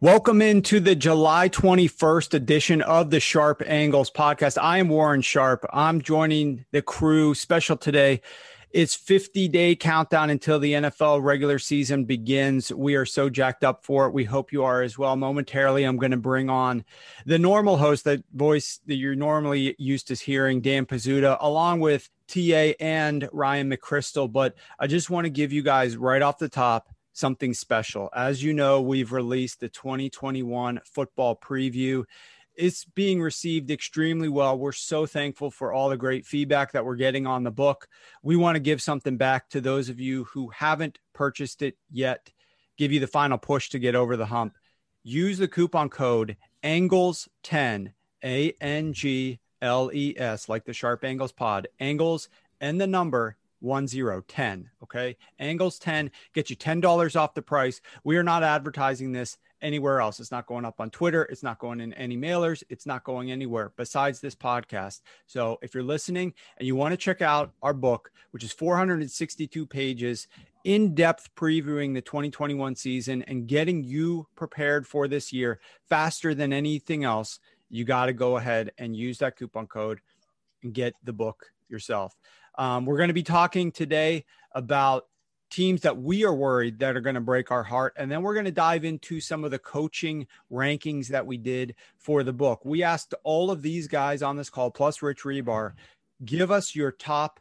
Welcome into the July 21st edition of the Sharp Angles podcast. I am Warren Sharp. I'm joining the crew special today. It's 50 day countdown until the NFL regular season begins. We are so jacked up for it. We hope you are as well. Momentarily, I'm going to bring on the normal host, that voice that you're normally used to hearing, Dan Pizzuta, along with TA and Ryan McCrystal. But I just want to give you guys right off the top something special. As you know, we've released the 2021 football preview. It's being received extremely well. We're so thankful for all the great feedback that we're getting on the book. We want to give something back to those of you who haven't purchased it yet, give you the final push to get over the hump. Use the coupon code ANGLES10, A N G L E S, like the Sharp Angles pod, Angles and the number 1010 okay? Angles 10 get you $10 off the price. We are not advertising this anywhere else. It's not going up on twitter. It's not going in any mailers. It's not going anywhere besides this podcast. So if you're listening and you want to check out our book which is 462 pages in depth previewing the 2021 season and getting you prepared for this year faster than anything else you got to go ahead and use that coupon code and get the book yourself um, we're going to be talking today about teams that we are worried that are going to break our heart. And then we're going to dive into some of the coaching rankings that we did for the book. We asked all of these guys on this call, plus Rich Hribar, give us your top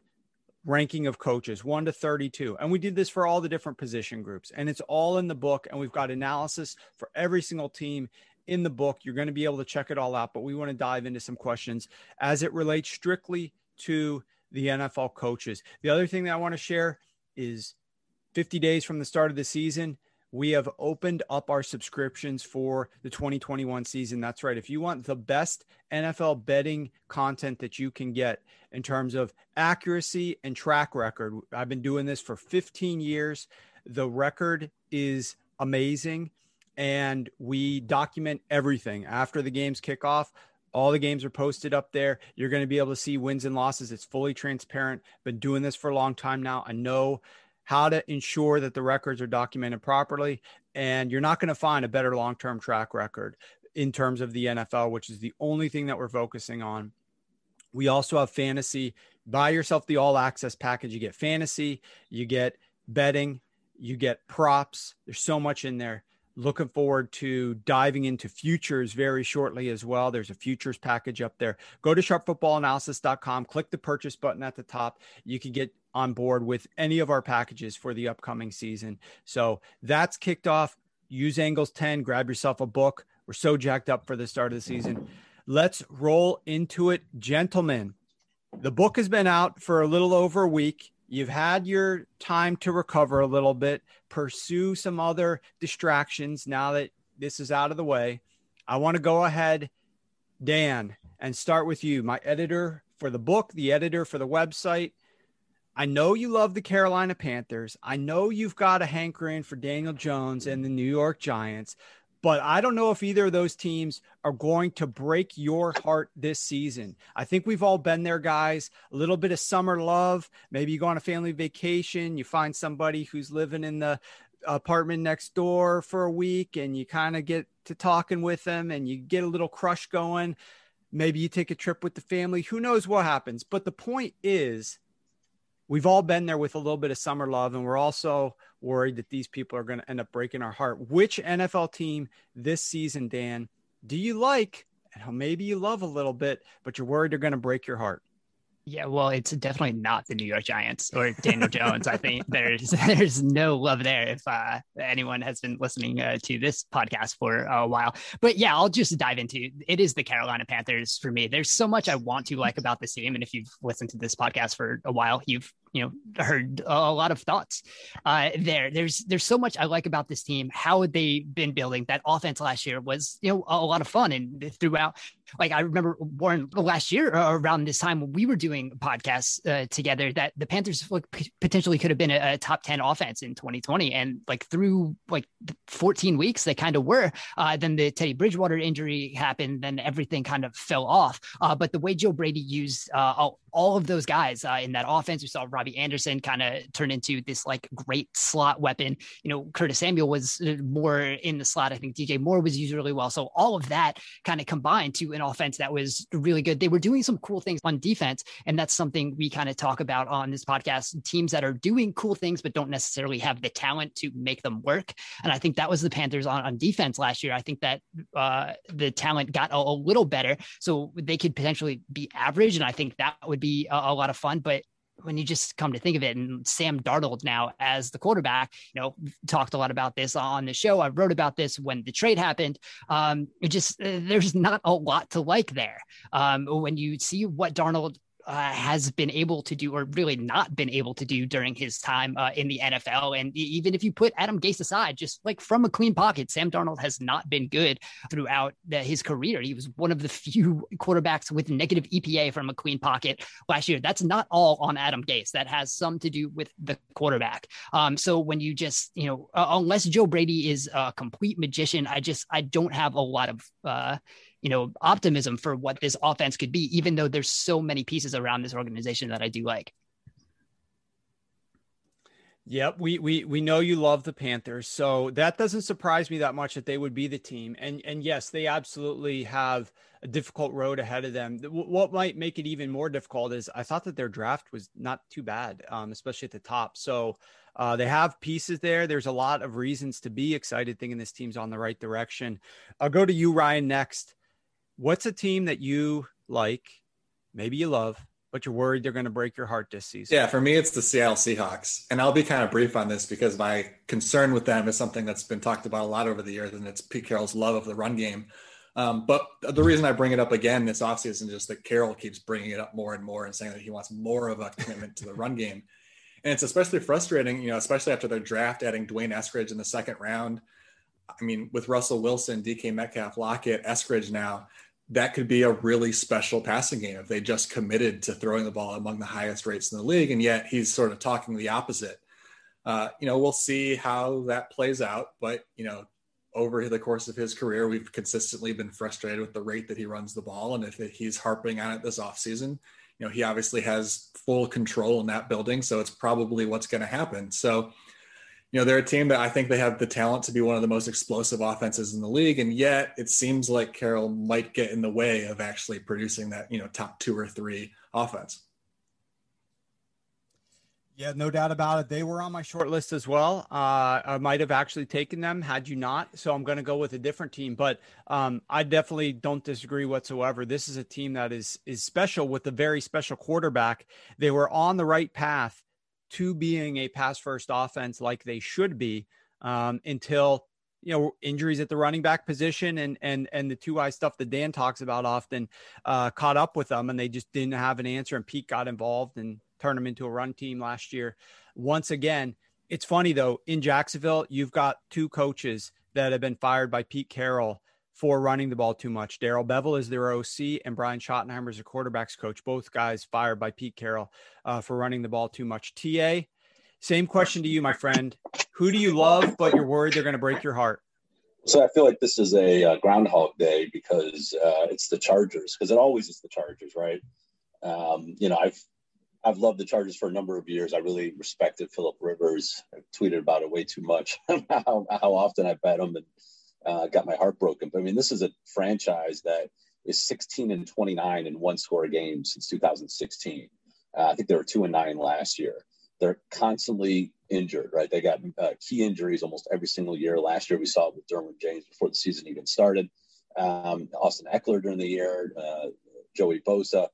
ranking of coaches, one to 32. And we did this for all the different position groups. And it's all in the book. And we've got analysis for every single team in the book. You're going to be able to check it all out. But we want to dive into some questions as it relates strictly to the NFL coaches. The other thing that I want to share is 50 days from the start of the season, we have opened up our subscriptions for the 2021 season. That's right. If you want the best NFL betting content that you can get in terms of accuracy and track record, I've been doing this for 15 years. The record is amazing and we document everything after the games kick off. All the games are posted up there. You're going to be able to see wins and losses. It's fully transparent. Been doing this for a long time now. I know how to ensure that the records are documented properly. And you're not going to find a better long term track record in terms of the NFL, which is the only thing that we're focusing on. We also have fantasy. Buy yourself the all access package. You get fantasy, you get betting, you get props. There's so much in there looking forward to diving into futures very shortly as well. There's a futures package up there. Go to sharpfootballanalysis.com, click the purchase button at the top. You can get on board with any of our packages for the upcoming season. So that's kicked off. Use Angles 10, grab yourself a book. We're so jacked up for the start of the season. Let's roll into it, gentlemen. The book has been out for a little over a week. You've had your time to recover a little bit, pursue some other distractions now that this is out of the way. I want to go ahead, Dan, and start with you, my editor for the book, the editor for the website. I know you love the Carolina Panthers. I know you've got a hankering for Daniel Jones and the New York Giants, but I don't know if either of those teams are going to break your heart this season. I think we've all been there, guys. A little bit of summer love. Maybe you go on a family vacation, you find somebody who's living in the apartment next door for a week, and you kind of get to talking with them and you get a little crush going. Maybe you take a trip with the family. Who knows what happens? But the point is, we've all been there with a little bit of summer love, and we're also worried that these people are going to end up breaking our heart. Which NFL team this season, Dan, do you like? And maybe you love a little bit, but you're worried they're going to break your heart. Yeah, well, it's definitely not the New York Giants or Daniel Jones. I think there's there's no love there if uh, anyone has been listening uh, to this podcast for a while. But yeah, I'll just dive into it. Is the Carolina Panthers for me? There's so much I want to like about this team, and if you've listened to this podcast for a while, you've you know heard a lot of thoughts uh, there. There's there's so much I like about this team. How they've been building that offense last year was you know a lot of fun and throughout. Like I remember Warren last year uh, around this time when we were doing podcasts uh, together that the Panthers potentially could have been a, a, top ten offense in 2020 and like through like 14 weeks they kind of were. Uh, then the Teddy Bridgewater injury happened. Then everything kind of fell off. Uh, but the way Joe Brady used uh, all, all of those guys in that offense, we saw Robbie Anderson kind of turned into this like great slot weapon. You know, Curtis Samuel was more in the slot. I think DJ Moore was used really well. So all of that kind of combined to an offense that was really good. They were doing some cool things on defense. And that's something we kind of talk about on this podcast teams that are doing cool things, but don't necessarily have the talent to make them work. And I think that was the Panthers on, on defense last year. I think that uh, the talent got a, a, little better. So they could potentially be average. And I think that would be a, a lot of fun. But when you just come to think of it, and Sam Darnold now as the quarterback, you know, talked a lot about this on the show. I wrote about this when the trade happened. Um, it just uh, there's not a lot to like there. Um, when you see what Darnold uh, has been able to do, or really not been able to do during his time uh, in the NFL. And even if you put Adam Gase aside, just like from a clean pocket, Sam Darnold has not been good throughout the, his career. He was one of the few quarterbacks with negative EPA from a clean pocket last year. That's not all on Adam Gase. That has some to do with the quarterback. Um, so when you just, you know, uh, unless Joe Brady is a complete magician, I just I don't have a lot of uh, you know, optimism for what this offense could be, even though there's so many pieces around this organization that I do like. Yep, we we we know you love the Panthers, so that doesn't surprise me that much that they would be the team. And and yes, they absolutely have a difficult road ahead of them. What might make it even more difficult is I thought that their draft was not too bad, um, especially at the top. So uh, they have pieces there. There's a lot of reasons to be excited, thinking this team's on the right direction. I'll go to you, Ryan, next what's a team that you like, maybe you love, but you're worried they're going to break your heart this season? Yeah, for me, it's the Seattle Seahawks. And I'll be kind of brief on this because my concern with them is something that's been talked about a lot over the years, and it's Pete Carroll's love of the run game. Um, but the reason I bring it up again this offseason is just that Carroll keeps bringing it up more and more and saying that he wants more of a commitment to the run game. And it's especially frustrating, you know, especially after their draft, adding D'Wayne Eskridge in the second round. I mean, with Russell Wilson, DK Metcalf, Lockett, Eskridge now, that could be a really special passing game if they just committed to throwing the ball among the highest rates in the league. And yet he's sort of talking the opposite. Uh, you know, we'll see how that plays out. But, you know, over the course of his career, we've consistently been frustrated with the rate that he runs the ball. And if he's harping on it this offseason, you know, he obviously has full control in that building. So it's probably what's going to happen. So, you know, they're a team that I think they have the talent to be one of the most explosive offenses in the league. And yet it seems like Carroll might get in the way of actually producing that, you know, top two or three offense. Yeah, no doubt about it. They were on my short list as well. Uh, I might have actually taken them had you not. So I'm going to go with a different team. But um, I definitely don't disagree whatsoever. This is a team that is is special with a very special quarterback. They were on the right path to being a pass first offense like they should be um, until you know injuries at the running back position and and and the two high stuff that Dan talks about often uh, caught up with them and they just didn't have an answer and Pete got involved and turned them into a run team last year. Once again, it's funny though in Jacksonville you've got two coaches that have been fired by Pete Carroll for running the ball too much. Darrell Bevell is their OC, and Brian Schottenheimer is a quarterbacks coach. Both guys fired by Pete Carroll uh, for running the ball too much. TA, same question to you, my friend. Who do you love, but you're worried they're going to break your heart? So I feel like this is a uh, Groundhog Day because uh, it's the Chargers, because it always is the Chargers, right? Um, you know, I've I've loved the Chargers for a number of years. I really respected Philip Rivers. I've tweeted about it way too much. how, how often I bet him and uh, got my heart broken. But I mean, this is a franchise that is 16 and 29 in one score games since 2016. Uh, I think they were two and nine last year. They're constantly injured, right? They got uh, key injuries almost every single year. Last year, we saw it with Derwin James before the season even started. Um, Austin Ekeler during the year, uh, Joey Bosa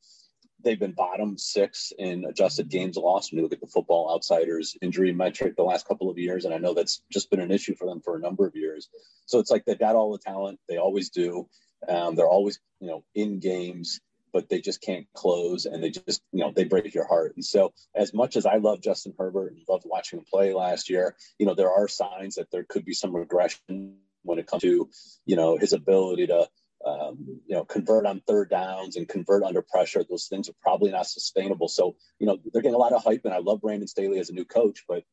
they've been bottom six in adjusted games lost when you look at the football outsiders injury metric the last couple of years. And I know that's just been an issue for them for a number of years. So it's like they've got all the talent. They always do. Um, they're always, you know, in games. but they just can't close and they just, you know, they break your heart. And so, as much as I love Justin Herbert and loved watching him play last year, you know, there are signs that there could be some regression when it comes to, you know, his ability to, um, you know, convert on third downs and convert under pressure. Those things are probably not sustainable. So, you know, they're getting a lot of hype, and I love Brandon Staley as a new coach, but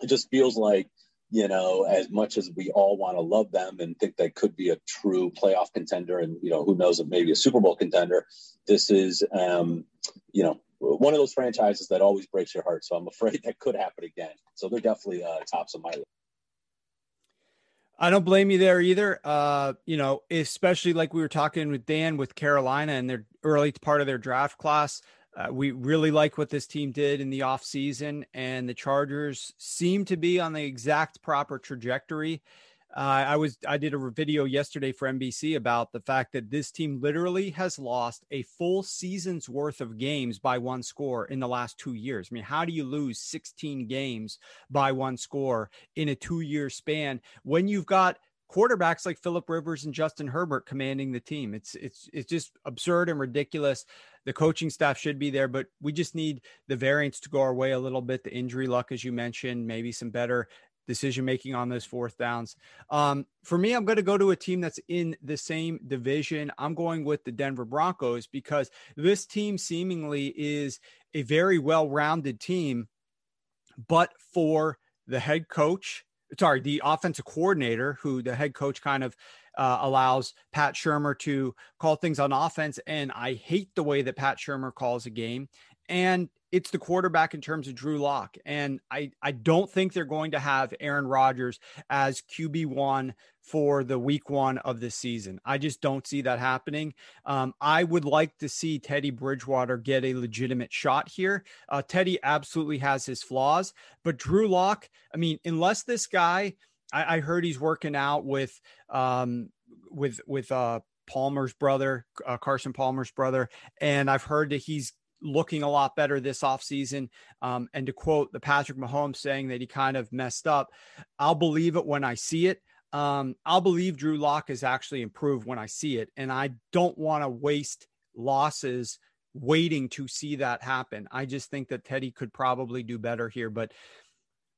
it just feels like you know, as much as we all want to love them and think they could be a true playoff contender and, you know, who knows, maybe a Super Bowl contender, this is, um, you know, one of those franchises that always breaks your heart. So I'm afraid that could happen again. So they're definitely uh, tops of my list. I don't blame you there either. Uh, you know, especially like we were talking with Dan with Carolina and their early part of their draft class. Uh, we really like what this team did in the offseason, and the Chargers seem to be on the exact proper trajectory. Uh, I was I did a video yesterday for NBC about the fact that this team literally has lost a full season's worth of games by one score in the last two years. I mean, how do you lose 16 games by one score in a two-year span when you've got quarterbacks like Philip Rivers and Justin Herbert commanding the team. It's it's it's just absurd and ridiculous. The coaching staff should be there, but we just need the variance to go our way a little bit. The injury luck, as you mentioned, maybe some better decision making on those fourth downs. Um, for me, I'm going to go to a team that's in the same division. I'm going with the Denver Broncos because this team seemingly is a very well rounded team, but for the head coach sorry, the offensive coordinator, who the head coach kind of uh, allows Pat Shurmur to call things on offense. And I hate the way that Pat Shurmur calls a game. And it's the quarterback in terms of Drew Lock. And I, I don't think they're going to have Aaron Rodgers as QB1 for the week one of the season. I just don't see that happening. Um, I would like to see Teddy Bridgewater get a legitimate shot here. Uh, Teddy absolutely has his flaws, but Drew Lock, I mean, unless this guy, I, I heard he's working out with, um, with, with, uh, Palmer's brother, uh, Carson Palmer's brother. And I've heard that he's looking a lot better this offseason. Um, and to quote the Patrick Mahomes saying that he kind of messed up, I'll believe it when I see it. Um, I'll believe Drew Lock has actually improved when I see it. And I don't want to waste losses waiting to see that happen. I just think that Teddy could probably do better here. But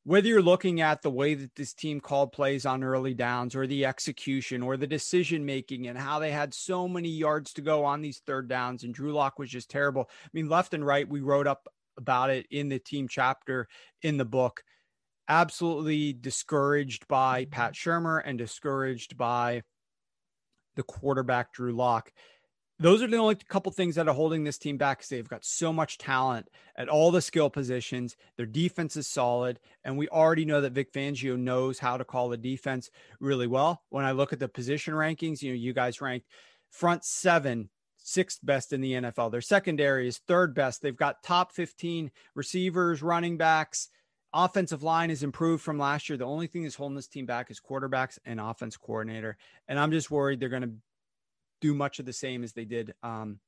whether you're looking at the way that this team called plays on early downs or the execution or the decision making and how they had so many yards to go on these third downs and Drew Lock was just terrible. I mean, left and right, we wrote up about it in the team chapter in the book. Absolutely discouraged by Pat Shurmur and discouraged by the quarterback Drew Lock those are the only couple things that are holding this team back they've got so much talent at all the skill positions. Their defense is solid, and we already know that Vic Fangio knows how to call the defense really well. When I look at the position rankings, you know, you guys ranked front seven, sixth best in the NFL. Their secondary is third best. They've got top 15 receivers, running backs. Offensive line is improved from last year. The only thing that's holding this team back is quarterbacks and offense coordinator. And I'm just worried they're going to do much of the same as they did um,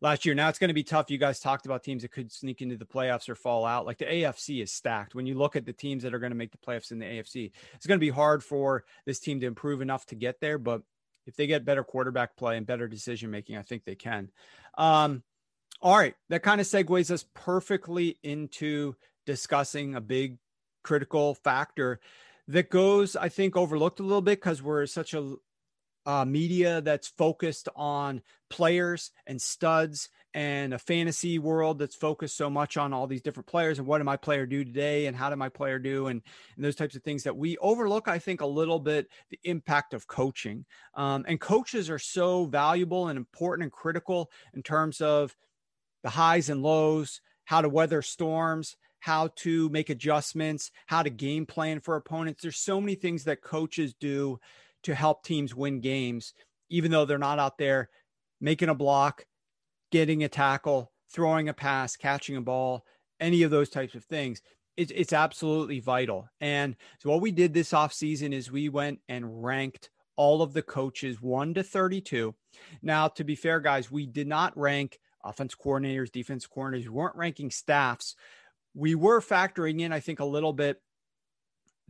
last year. Now it's going to be tough. You guys talked about teams that could sneak into the playoffs or fall out. Like the AFC is stacked. When you look at the teams that are going to make the playoffs in the AFC, it's going to be hard for this team to improve enough to get there. But if they get better quarterback play and better decision making, I think they can. Um, all right, that kind of segues us perfectly into discussing a big critical factor that goes, I think, overlooked a little bit because we're such a uh, media that's focused on players and studs and a fantasy world that's focused so much on all these different players and what did my player do today and how did my player do and, and those types of things that we overlook i think a little bit the impact of coaching. Um, and coaches are so valuable and important and critical in terms of the highs and lows how to weather storms how to make adjustments how to game plan for opponents. There's so many things that coaches do to help teams win games, even though they're not out there making a block, getting a tackle, throwing a pass, catching a ball, any of those types of things. It's, it's absolutely vital. And so, what we did this offseason is we went and ranked all of the coaches 1 to 32. Now, to be fair, guys, we did not rank offense coordinators, defense coordinators, we weren't ranking staffs. We were factoring in, I think, a little bit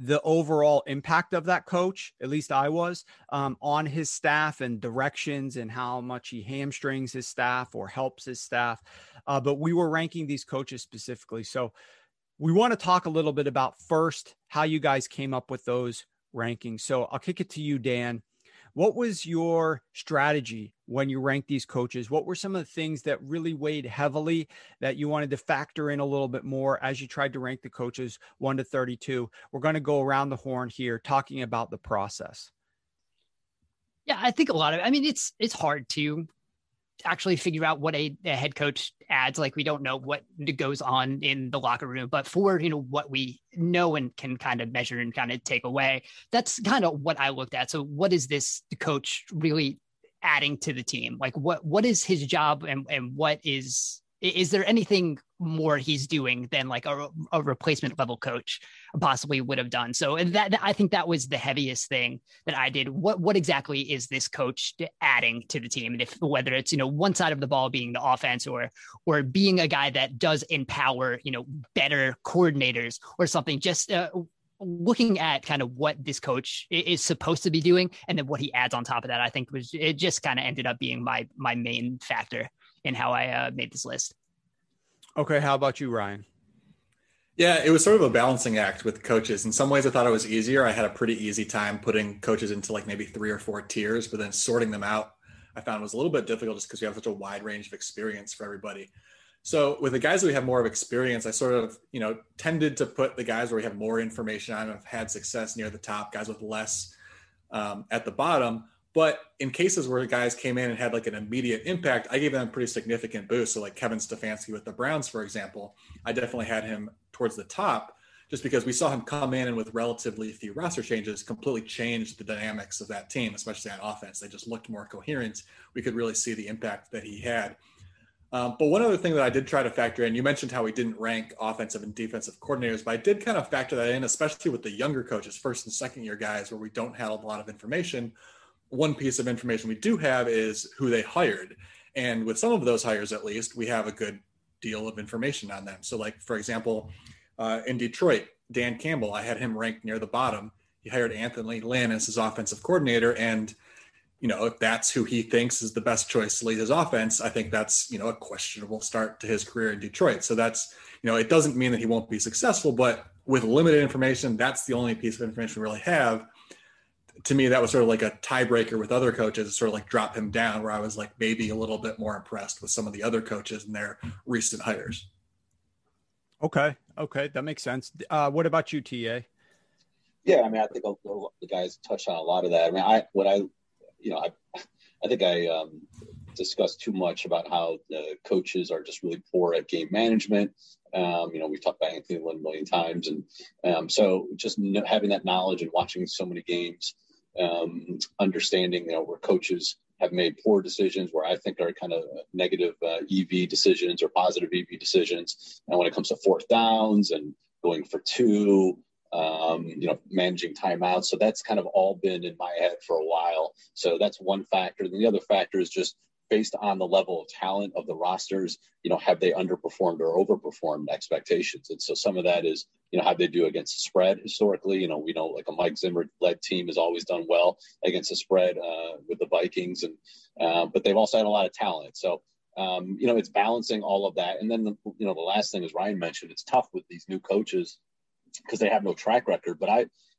the overall impact of that coach, at least I was, um, on his staff and directions and how much he hamstrings his staff or helps his staff. Uh, but we were ranking these coaches specifically. So we want to talk a little bit about first how you guys came up with those rankings. So I'll kick it to you, Dan. What was your strategy when you ranked these coaches? What were some of the things that really weighed heavily that you wanted to factor in a little bit more as you tried to rank the coaches 1 to 32? We're going to go around the horn here talking about the process. Yeah, I think a lot of I mean it's it's hard to actually figure out what a, a, head coach adds. Like we don't know what goes on in the locker room, but for you know what we know and can kind of measure and kind of take away, that's kind of what I looked at. So what is this coach really adding to the team? Like what what is his job and and what is is there anything more he's doing than like a, a replacement level coach possibly would have done? So that, that, i think that was the heaviest thing that i did. What what exactly is this coach adding to the team? And if whether it's you know one side of the ball being the offense or or being a guy that does empower you know better coordinators or something just uh, looking at kind of what this coach is supposed to be doing and then what he adds on top of that i think was it just kind of ended up being my my main factor in how I uh, made this list. Okay, how about you, Ryan? Yeah, it was sort of a balancing act with coaches. In some ways, I thought it was easier. I had a pretty easy time putting coaches into like maybe three or four tiers, but then sorting them out, I found was a little bit difficult just because we have such a wide range of experience for everybody. So with the guys that we have more of experience, I sort of, you know, tended to put the guys where we have more information on, have had success near the top, guys with less um, at the bottom. But in cases where guys came in and had like an immediate impact, I gave them a pretty significant boost. So like Kevin Stefanski with the Browns, for example, I definitely had him towards the top just because we saw him come in and with relatively few roster changes completely changed the dynamics of that team, especially on offense. They just looked more coherent. We could really see the impact that he had. Um, but one other thing that I did try to factor in, you mentioned how we didn't rank offensive and defensive coordinators, but I did kind of factor that in, especially with the younger coaches, first and second year guys, where we don't have a lot of information one piece of information we do have is who they hired. And with some of those hires, at least, we have a good deal of information on them. So, like, for example, uh, in Detroit, Dan Campbell, I had him ranked near the bottom. He hired Anthony Lynn as his offensive coordinator. And, you know, if that's who he thinks is the best choice to lead his offense, I think that's, you know, a questionable start to his career in Detroit. So that's, you know, it doesn't mean that he won't be successful, but with limited information, that's the only piece of information we really have to me, that was sort of like a tiebreaker with other coaches, sort of like drop him down, where I was like maybe a little bit more impressed with some of the other coaches and their recent hires. Okay. Okay. That makes sense. Uh, what about you, TA? Yeah. I mean, I think the guys touched on a lot of that. I mean, I, what I, you know, I, I think I um, discussed too much about how the coaches are just really poor at game management. Um, you know, we've talked about Anthony Lynn a million times. And um, so just having that knowledge and watching so many games, um, understanding you know where coaches have made poor decisions where I think are kind of negative uh, EV decisions or positive EV decisions. And when it comes to fourth downs and going for two, um, you know, managing timeouts. So that's kind of all been in my head for a while. So that's one factor. The other factor is just based on the level of talent of the rosters, you know, have they underperformed or overperformed expectations? And so some of that is, you know, how they do against the spread historically. You know, we know like a Mike Zimmer led team has always done well against the spread uh, with the Vikings, and uh, but they've also had a lot of talent. So um, you know, it's balancing all of that. And then the, you know, the last thing, as Ryan mentioned, it's tough with these new coaches because they have no track record. But I,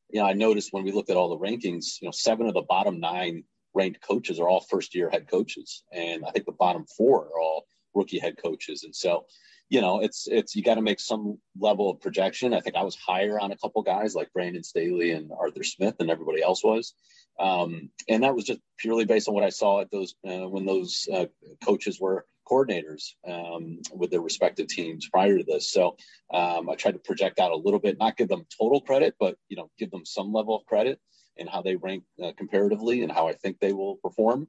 you know, I noticed when we looked at all the rankings, you know, seven of the bottom nine ranked coaches are all first year head coaches. And I think the bottom four are all rookie head coaches. And so, you know, it's, it's, you got to make some level of projection. I think I was higher on a couple guys like Brandon Staley and Arthur Smith than everybody else was. Um, and that was just purely based on what I saw at those, uh, when those uh, coaches were coordinators um, with their respective teams prior to this. So um, I tried to project out a little bit, not give them total credit, but, you know, give them some level of credit and how they rank uh, comparatively and how I think they will perform.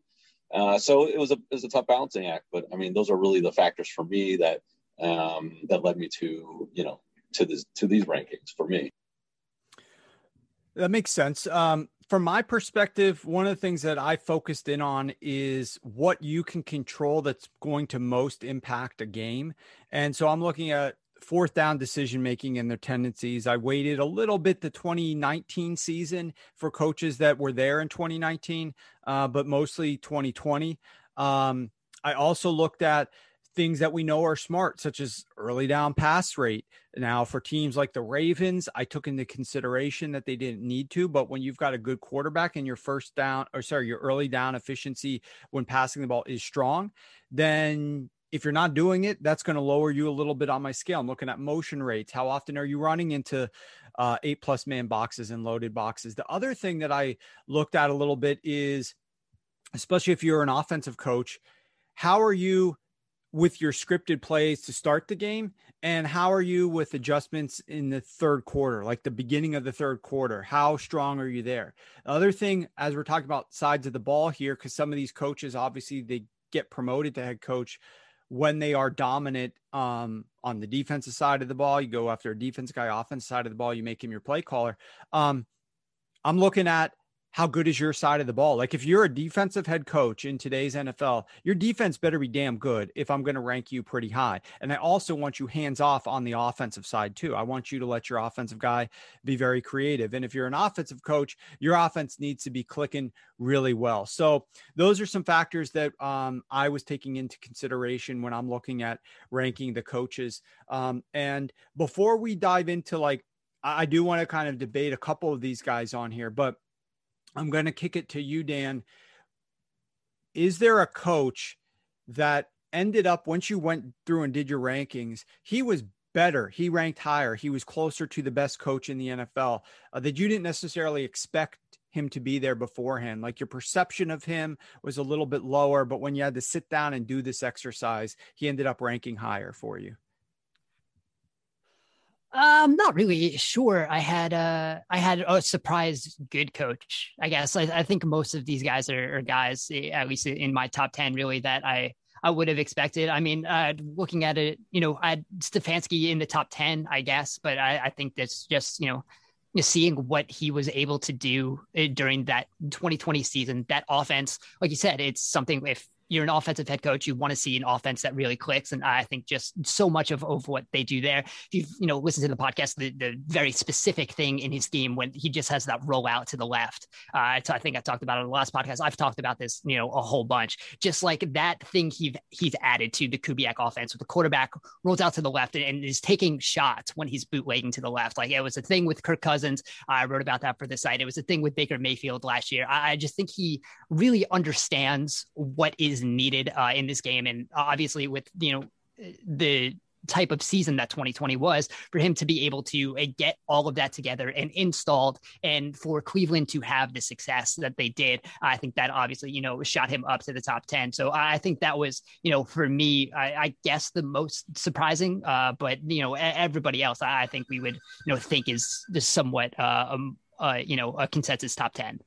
Uh, so it was a it was a tough balancing act, but I mean those are really the factors for me that um, that led me to you know to this to these rankings for me. That makes sense. Um, from my perspective, one of the things that I focused in on is what you can control that's going to most impact a game. And so I'm looking at fourth down decision making and their tendencies. I weighted a little bit the 2019 season for coaches that were there in 2019, uh, but mostly 2020. Um, I also looked at things that we know are smart, such as early down pass rate. Now, for teams like the Ravens, I took into consideration that they didn't need to, but when you've got a good quarterback and your first down, or sorry, your early down efficiency when passing the ball is strong, then if you're not doing it, that's going to lower you a little bit on my scale. I'm looking at motion rates. How often are you running into uh, eight plus man boxes and loaded boxes? The other thing that I looked at a little bit is, especially if you're an offensive coach, how are you with your scripted plays to start the game and how are you with adjustments in the third quarter like the beginning of the third quarter how strong are you there the other thing as we're talking about sides of the ball here because some of these coaches obviously they get promoted to head coach when they are dominant um, on the defensive side of the ball you go after a defense guy offense side of the ball you make him your play caller. Um, i'm looking at how good is your side of the ball? Like if you're a defensive head coach in today's NFL, your defense better be damn good if I'm going to rank you pretty high. And I also want you hands off on the offensive side too. I want you to let your offensive guy be very creative. And if you're an offensive coach, your offense needs to be clicking really well. So those are some factors that um, I was taking into consideration when I'm looking at ranking the coaches. Um, and before we dive into like, I do want to kind of debate a couple of these guys on here, but I'm going to kick it to you, Dan. Is there a coach that ended up once you went through and did your rankings, he was better, he ranked higher, he was closer to the best coach in the NFL uh, that you didn't necessarily expect him to be there beforehand. Like your perception of him was a little bit lower, but when you had to sit down and do this exercise, he ended up ranking higher for you. I'm not really sure. I had a I had a surprise good coach. I guess I, I think most of these guys are, are, guys, eh, at least in my top ten, really that I I would have expected. I mean, uh, looking at it, you know, I had Stefanski in the top ten, I guess, but I, I think that's just you know seeing what he was able to do eh, during that 2020 season, that offense, like you said, it's something if you're an offensive head coach, you want to see an offense that really clicks. And I think just so much of, of what they do there. If you've, you know, listened to the podcast, the, the very specific thing in his scheme when he just has that rollout to the left. Uh, I think I talked about it in the last podcast. I've talked about this, you know, a whole bunch. Just like that thing he he's added to the Kubiak offense with the quarterback rolls out to the left and, and, is taking shots when he's bootlegging to the left. Like it was a thing with Kirk Cousins. I wrote about that for the site. It was a thing with Baker Mayfield last year. I, I just think he really understands what is needed uh, in this game. And obviously, with you know the type of season that 2020 was for him to be able to uh, get all of that together and installed and for Cleveland to have the success that they did I think that obviously you know shot him up to the top 10 so I think that was you know for me I, I guess the most surprising uh, but you know everybody else I think we would you know think is just somewhat uh, um, uh, you know a consensus top 10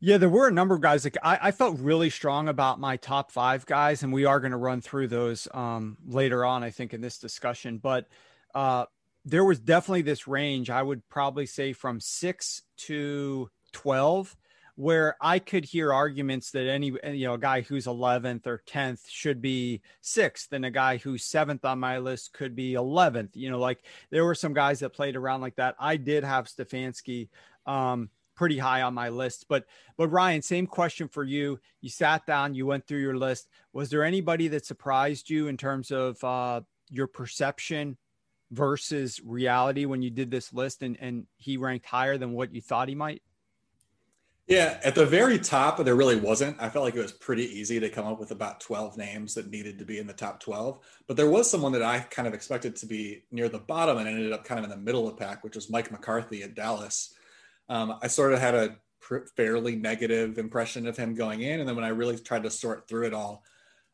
yeah, there were a number of guys. Like I, I felt really strong about my top five guys, and we are going to run through those um, later on, I think, in this discussion. But uh, there was definitely this range. I would probably say from six to twelve, where I could hear arguments that any you know a guy who's 11th or 10th should be sixth, and a guy who's seventh on my list could be 11th. You know, like there were some guys that played around like that. I did have Stefanski. Um, pretty high on my list. But but Ryan, same question for you. You sat down, you went through your list. Was there anybody that surprised you in terms of uh, your perception versus reality when you did this list, and and he ranked higher than what you thought he might? Yeah, at the very top, there really wasn't. I felt like it was pretty easy to come up with about 12 names that needed to be in the top 12. But there was someone that I kind of expected to be near the bottom and ended up kind of in the middle of the pack, which was Mike McCarthy at Dallas. Um, I sort of had a pr- fairly negative impression of him going in, and then when I really tried to sort through it all,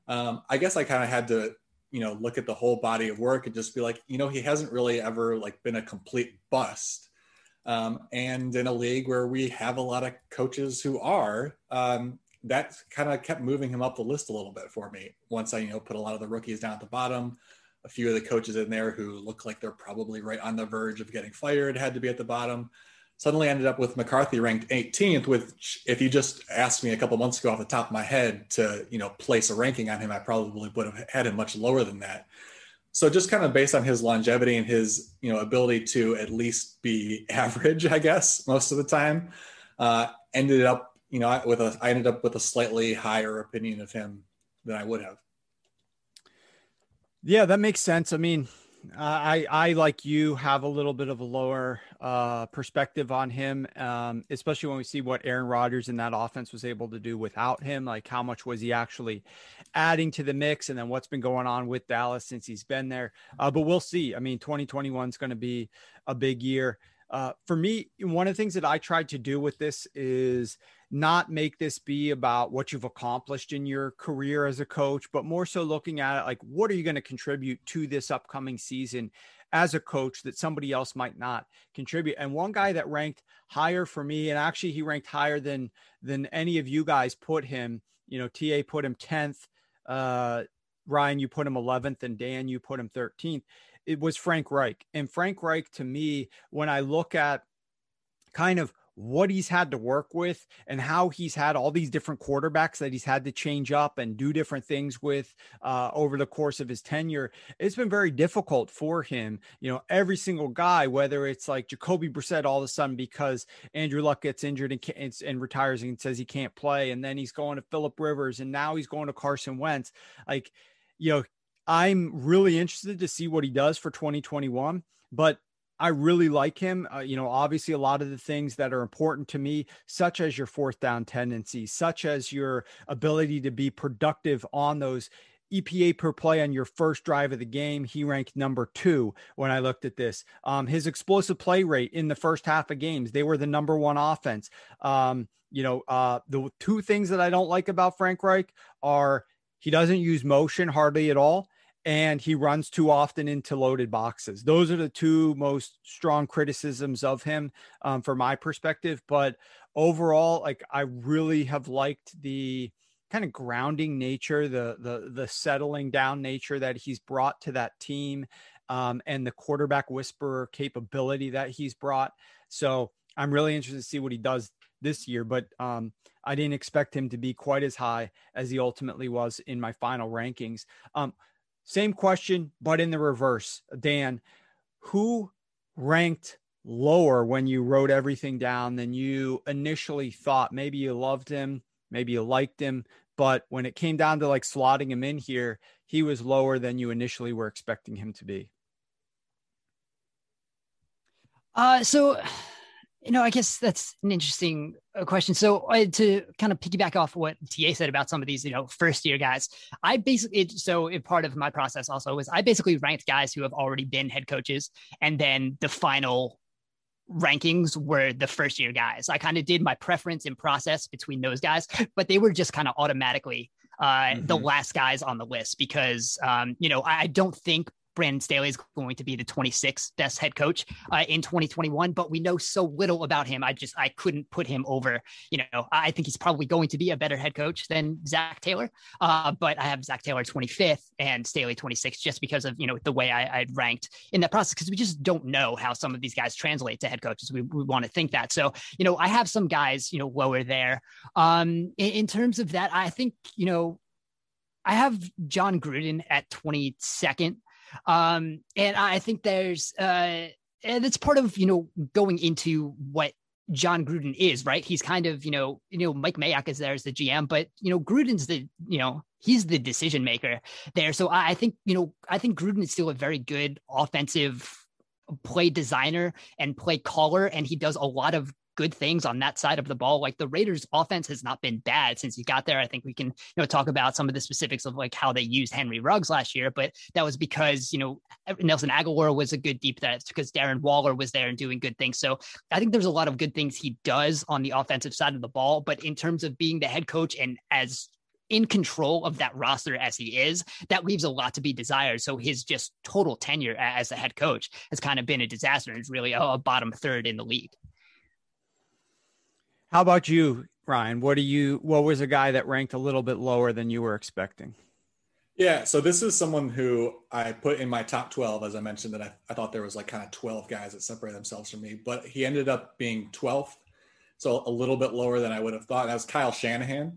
um, I guess I kind of had to, you know, look at the whole body of work and just be like, you know, he hasn't really ever like been a complete bust. Um, and in a league where we have a lot of coaches who are, um, that kind of kept moving him up the list a little bit for me. Once I, you know, put a lot of the rookies down at the bottom, a few of the coaches in there who look like they're probably right on the verge of getting fired had to be at the bottom suddenly ended up with McCarthy ranked 18th. Which, if you just asked me a couple months ago off the top of my head to, you know, place a ranking on him, I probably would have had him much lower than that. so just kind of based on his longevity and his you know ability to at least be average, I guess most of the time, uh, ended up you know with a I ended up with a slightly higher opinion of him than I would have. Yeah, that makes sense. I mean, I I like you have a little bit of a lower uh, perspective on him, um, especially when we see what Aaron Rodgers in that offense was able to do without him. Like how much was he actually adding to the mix, and then what's been going on with Dallas since he's been there. Uh, but we'll see. I mean, 2021 is going to be a big year. Uh, for me, one of the things that I tried to do with this is not make this be about what you've accomplished in your career as a coach, but more so looking at it like, what are you going to contribute to this upcoming season as a coach that somebody else might not contribute? And one guy that ranked higher for me, and actually he ranked higher than than any of you guys put him. You know, TA put him tenth. Uh, Ryan, you put him 11th, and Dan, you put him 13th. It was Frank Reich. And Frank Reich, to me, when I look at kind of what he's had to work with and how he's had all these different quarterbacks that he's had to change up and do different things with uh, over the course of his tenure. It's been very difficult for him. You know, every single guy, whether it's like Jacoby Brissett all of a sudden because Andrew Luck gets injured and, and retires and says he can't play, and then he's going to Philip Rivers, and now he's going to Carson Wentz. Like, you know, I'm really interested to see what he does for 2021. But I really like him. Uh, you know, obviously, a lot of the things that are important to me, such as your fourth down tendencies, such as your ability to be productive on those EPA per play on your first drive of the game, he ranked number two when I looked at this. Um, his explosive play rate in the first half of games, they were the number one offense. Um, you know, uh, the two things that I don't like about Frank Reich are he doesn't use motion hardly at all and he runs too often into loaded boxes. Those are the two most strong criticisms of him um, from my perspective. But overall, like I really have liked the kind of grounding nature, the the the settling down nature that he's brought to that team, um, and the quarterback whisperer capability that he's brought. So I'm really interested to see what he does this year. But um, I didn't expect him to be quite as high as he ultimately was in my final rankings. Um, same question, but in the reverse. Dan, who ranked lower when you wrote everything down than you initially thought? Maybe you loved him, maybe you liked him, but when it came down to like slotting him in here, he was lower than you initially were expecting him to be. Uh, so you know, I guess that's an interesting uh, question. So uh, to kind of piggyback off what TA said about some of these, you know, first year guys, I basically, it, so part of my process also was I basically ranked guys who have already been head coaches and then the final rankings were the first year guys. I kind of did my preference and process between those guys, but they were just kind of automatically uh, mm-hmm. the last guys on the list because, um, you know, I don't think Brandon Staley is going to be the 26th best head coach uh, in 2021, but we know so little about him. I just I couldn't put him over. You know, I think he's probably going to be a better head coach than Zac Taylor. Uh, but I have Zac Taylor 25th and Staley 26th just because of you know the way I, I ranked in that process because we just don't know how some of these guys translate to head coaches. We, we want to think that. So you know, I have some guys you know lower there. Um, in, in terms of that, I think you know I have Jon Gruden at 22nd. Um, and I think there's, uh, and it's part of, you know, going into what Jon Gruden is, right? He's kind of, you know, you know, Mike Mayock is there as the GM, but you know, Gruden's the, you know, he's the decision maker there. So I think, you know, I think Gruden is still a very good offensive play designer and play caller, and he does a lot of good things on that side of the ball. Like the Raiders offense has not been bad since he got there. I think we can, you know, talk about some of the specifics of like how they used Henry Ruggs last year, but that was because, you know, Nelson Agholor was a good deep threat because Darren Waller was there and doing good things. So I think there's a lot of good things he does on the offensive side of the ball, but in terms of being the head coach and as in control of that roster as he is, that leaves a lot to be desired. So his just total tenure as a head coach has kind of been a disaster. It's really a, a bottom third in the league. How about you, Ryan? What do you? What was a guy that ranked a little bit lower than you were expecting? Yeah, so this is someone who I put in my top 12, as I mentioned, that I, I thought there was like kind of 12 guys that separate themselves from me, but he ended up being 12th. So a little bit lower than I would have thought. That was Kyle Shanahan.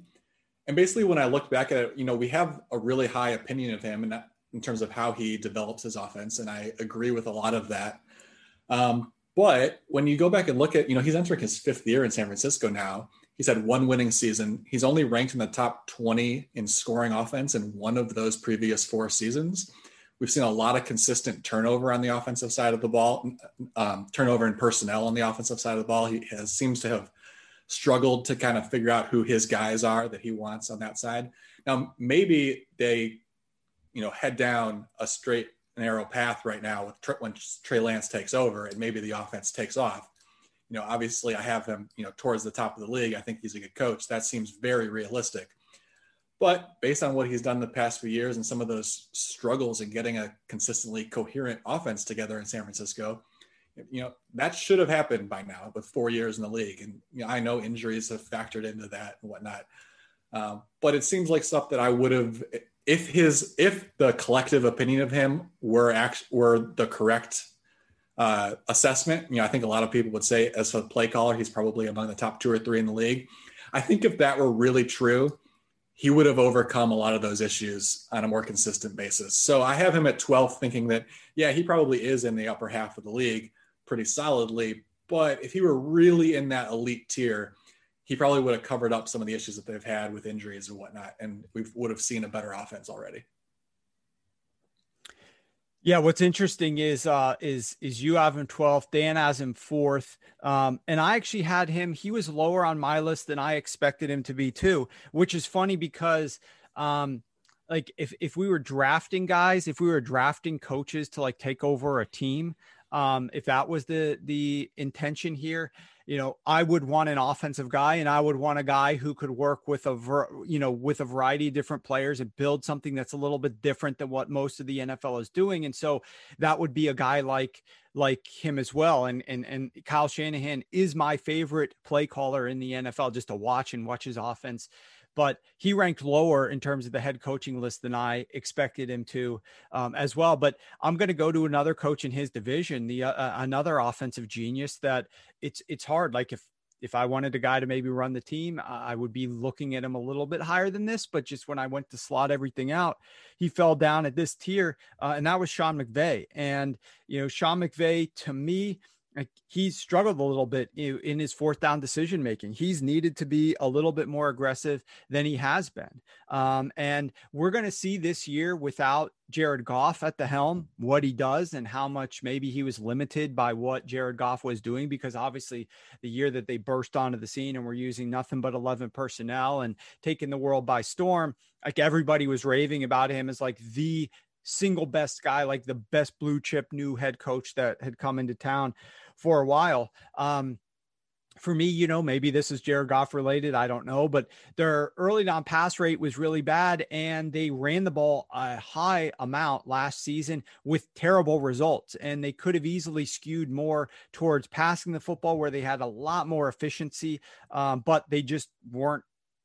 And basically, when I looked back at it, you know, we have a really high opinion of him. And in terms of how he develops his offense, and I agree with a lot of that. Um, but when you go back and look at, you know, he's entering his fifth year in San Francisco now. He's had one winning season. He's only ranked in the top 20 in scoring offense in one of those previous four seasons. We've seen a lot of consistent turnover on the offensive side of the ball, um, turnover in personnel on the offensive side of the ball. He has seems to have struggled to kind of figure out who his guys are that he wants on that side. Now, maybe they, you know, head down a straight narrow path right now with when Trey Lance takes over and maybe the offense takes off. You know, obviously I have him, you know, towards the top of the league. I think he's a good coach. That seems very realistic. But based on what he's done the past few years and some of those struggles in getting a consistently coherent offense together in San Francisco, you know, that should have happened by now with four years in the league. And you know, I know injuries have factored into that and whatnot. Um, but it seems like stuff that I would have, if his, if the collective opinion of him were act, were the correct uh, assessment, you know, I think a lot of people would say as a play caller, he's probably among the top two or three in the league. I think if that were really true, he would have overcome a lot of those issues on a more consistent basis. So I have him at 12th thinking that, yeah, he probably is in the upper half of the league pretty solidly. But if he were really in that elite tier, he probably would have covered up some of the issues that they've had with injuries and whatnot. And we would have seen a better offense already. Yeah, what's interesting is uh, is is you have him 12th, Dan has him fourth, um, and I actually had him. He was lower on my list than I expected him to be too, which is funny because um, like if if we were drafting guys, if we were drafting coaches to like take over a team, um, if that was the the intention here, you know, I would want an offensive guy and I would want a guy who could work with a, ver- you know, with a variety of different players and build something that's a little bit different than what most of the NFL is doing. And so that would be a guy like, like him as well. And, and, and Kyle Shanahan is my favorite play caller in the NFL just to watch and watch his offense but he ranked lower in terms of the head coaching list than I expected him to um, as well. But I'm going to go to another coach in his division, the uh, uh, another offensive genius that it's it's hard. Like if if I wanted a guy to maybe run the team, I would be looking at him a little bit higher than this. But just when I went to slot everything out, he fell down at this tier, uh, and that was Sean McVay. And you know, Sean McVay to me like he's struggled a little bit in his fourth down decision making. He's needed to be a little bit more aggressive than he has been. Um, and we're going to see this year without Jared Goff at the helm what he does and how much maybe he was limited by what Jared Goff was doing because obviously the year that they burst onto the scene and were using nothing but 11 personnel and taking the world by storm, like everybody was raving about him as like the single best guy, like the best blue chip new head coach that had come into town for a while. Um, for me, you know, maybe this is Jared Goff related. I don't know, but their early down pass rate was really bad, and they ran the ball a high amount last season with terrible results. And they could have easily skewed more towards passing the football, where they had a lot more efficiency, um, but they just weren't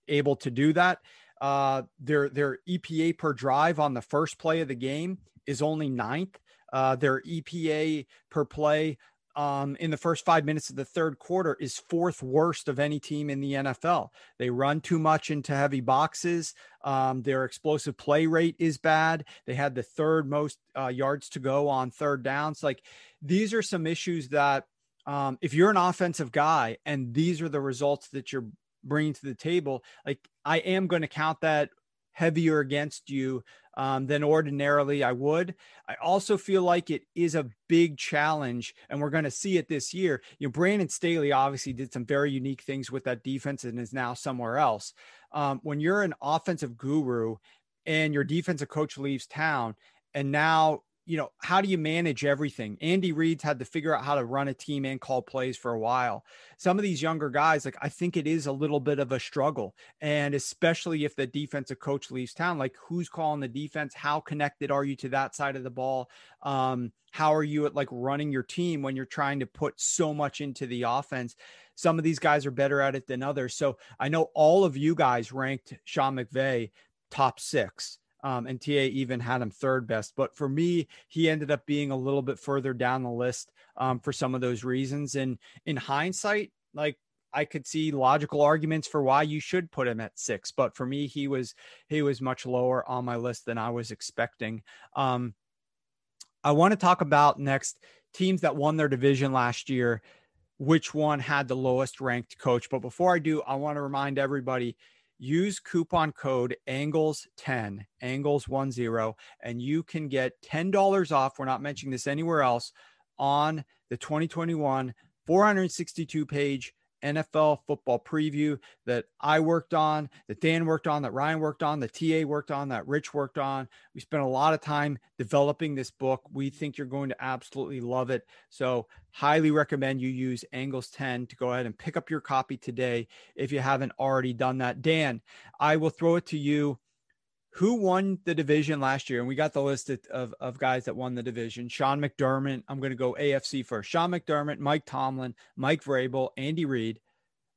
able to do that. Uh, their their EPA per drive on the first play of the game is only ninth. Uh, their EPA per play um, in the first five minutes of the third quarter is fourth worst of any team in the NFL. They run too much into heavy boxes. Um, their explosive play rate is bad. They had the third most uh, yards to go on third downs. Like these are some issues that um, if you're an offensive guy and these are the results that you're bringing to the table, like I am going to count that heavier against you um, than ordinarily I would. I also feel like it is a big challenge, and we're going to see it this year. You know, Brandon Staley obviously did some very unique things with that defense and is now somewhere else. Um, when you're an offensive guru and your defensive coach leaves town, and now you know, how do you manage everything? Andy Reid's had to figure out how to run a team and call plays for a while. Some of these younger guys, like I think it is a little bit of a struggle. And especially if the defensive coach leaves town, like who's calling the defense? How connected are you to that side of the ball? Um, how are you at like running your team when you're trying to put so much into the offense? Some of these guys are better at it than others. So I know all of you guys ranked Sean McVay top six. Um, and TA even had him third best. But for me, he ended up being a little bit further down the list um, for some of those reasons. And in hindsight, like I could see logical arguments for why you should put him at six, but for me, he was he was much lower on my list than I was expecting. Um, I want to talk about next teams that won their division last year. Which one had the lowest ranked coach? But before I do, I want to remind everybody use coupon code angles10 angles10 and you can get $10 off we're not mentioning this anywhere else on the 2021 462 page NFL football preview that I worked on, that Dan worked on, that Ryan worked on, that TA worked on, that Rich worked on. We spent a lot of time developing this book. We think you're going to absolutely love it. So, highly recommend you use Angles 10 to go ahead and pick up your copy today if you haven't already done that. Dan, I will throw it to you who won the division last year? And we got the list of, of guys that won the division. Sean McDermott. I'm going to go AFC first. Sean McDermott, Mike Tomlin, Mike Vrabel, Andy Reid.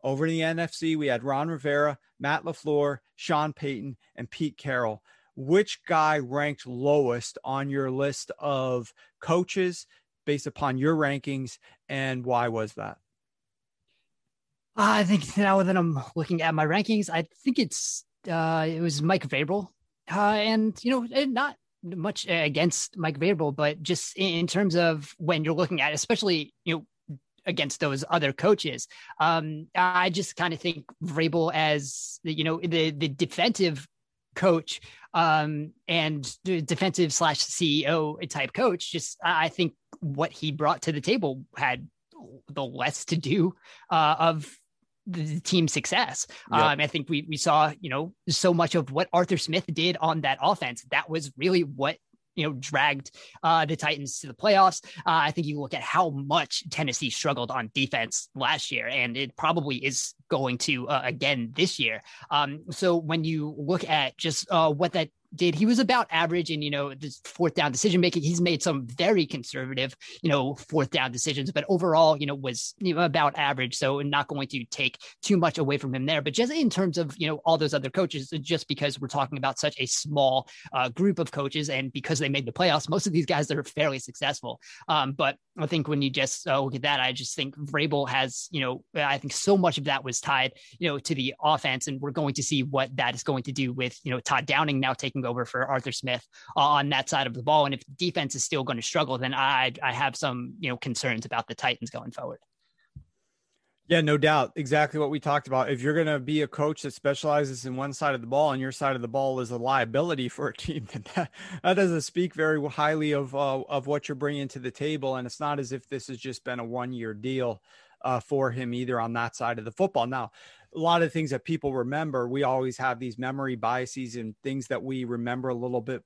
Over in the NFC, we had Ron Rivera, Matt LaFleur, Sean Payton, and Pete Carroll. Which guy ranked lowest on your list of coaches based upon your rankings, and why was that? I think now that I'm looking at my rankings, I think it's uh, it was Mike Vrabel uh, and you know, not much against Mike Vrabel, but just in terms of when you're looking at, especially you know, against those other coaches, um, I just kind of think Vrabel as you know the the defensive coach um, and defensive slash CEO type coach. Just I think what he brought to the table had the less to do uh, of the team's success. Yep. Um, I think we we saw you know so much of what Arthur Smith did on that offense. That was really what you know dragged uh, the Titans to the playoffs. Uh, I think you look at how much Tennessee struggled on defense last year, and it probably is going to uh, again this year. Um, so when you look at just uh, what that did. He was about average in, you know, this fourth down decision making. He's made some very conservative, you know, fourth down decisions, but overall, you know, was you know, about average. So not going to take too much away from him there. But just in terms of, you know, all those other coaches, just because we're talking about such a small uh, group of coaches and because they made the playoffs, most of these guys are fairly successful. Um, but I think when you just uh, look at that, I just think Vrabel has, you know, I think so much of that was tied, you know, to the offense. And we're going to see what that is going to do with, you know, Todd Downing now taking over for Arthur Smith on that side of the ball. And if defense is still going to struggle, then I I have some you know concerns about the Titans going forward. Yeah, no doubt. Exactly what we talked about. If you're going to be a coach that specializes in one side of the ball and your side of the ball is a liability for a team, then that, that doesn't speak very highly of uh, of what you're bringing to the table. And it's not as if this has just been a one year deal uh, for him either on that side of the football. Now, a lot of things that people remember, we always have these memory biases and things that we remember a little bit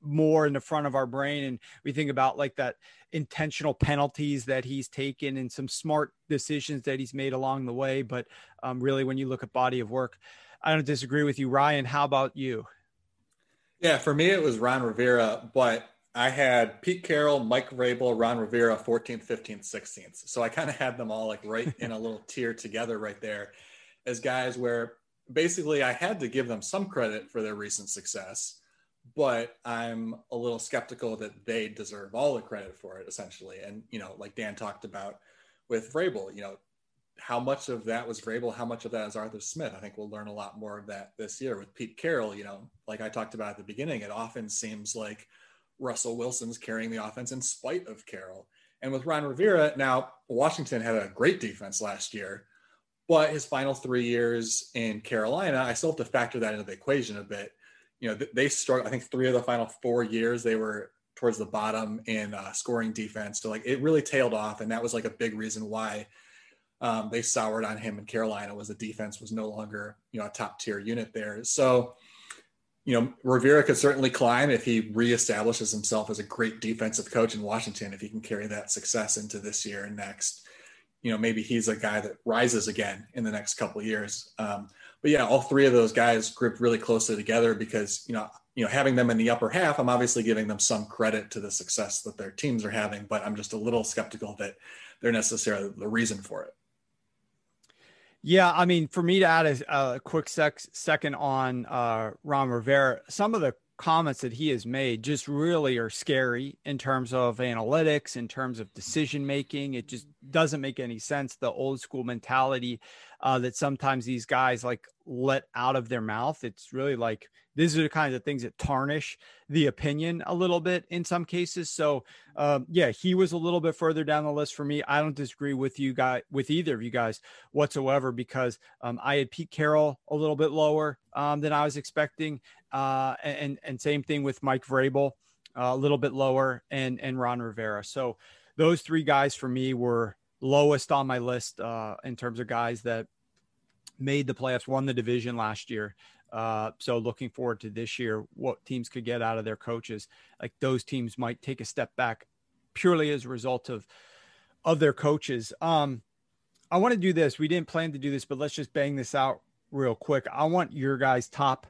more in the front of our brain. And we think about like that intentional penalties that he's taken and some smart decisions that he's made along the way. But um, really when you look at body of work i don't disagree with you. Ryan how about you? Yeah for me it was ron rivera but i had pete carroll mike vrabel ron rivera 14th 15th 16th so i kind of had them all like right in a little tier together right there as guys where basically I had to give them some credit for their recent success, but I'm a little skeptical that they deserve all the credit for it, essentially. And, you know, like Dan talked about with Vrabel, you know, how much of that was Vrabel, how much of that is Arthur Smith? I think we'll learn a lot more of that this year with Pete Carroll. You know, like I talked about at the beginning, it often seems like Russell Wilson's carrying the offense in spite of Carroll. And with Ron Rivera, now Washington had a great defense last year, but his final three years in Carolina, I still have to factor that into the equation a bit. You know, they struggled. I think three of the final four years they were towards the bottom in uh, scoring defense. So like it really tailed off, and that was like a big reason why um, they soured on him in Carolina was the defense was no longer you know a top tier unit there. So you know Rivera could certainly climb if he reestablishes himself as a great defensive coach in Washington if he can carry that success into this year and next you know maybe he's a guy that rises again in the next couple years. Um, but yeah, all three of those guys grouped really closely together because you know you know having them in the upper half, I'm obviously giving them some credit to the success that their teams are having, but I'm just a little skeptical that they're necessarily the reason for it. Yeah, I mean, for me to add a, a quick sec- second on uh, Ron Rivera, some of the comments that he has made just really are scary in terms of analytics, in terms of decision making. It just doesn't make any sense. The old school mentality uh, that sometimes these guys like let out of their mouth. It's really like these are the kinds of things that tarnish the opinion a little bit in some cases. So, um, yeah, he was a little bit further down the list for me. I don't disagree with you guys, with either of you guys whatsoever, because um, I had Pete Carroll a little bit lower um, than I was expecting, uh, and and same thing with Mike Vrabel, uh, a little bit lower, and and Ron Rivera. So those three guys for me were lowest on my list uh, in terms of guys that made the playoffs, won the division last year. Uh, so looking forward to this year, what teams could get out of their coaches. Like those teams might take a step back purely as a result of of their coaches. Um, I want to do this. We didn't plan to do this, but let's just bang this out real quick. I want your guys' top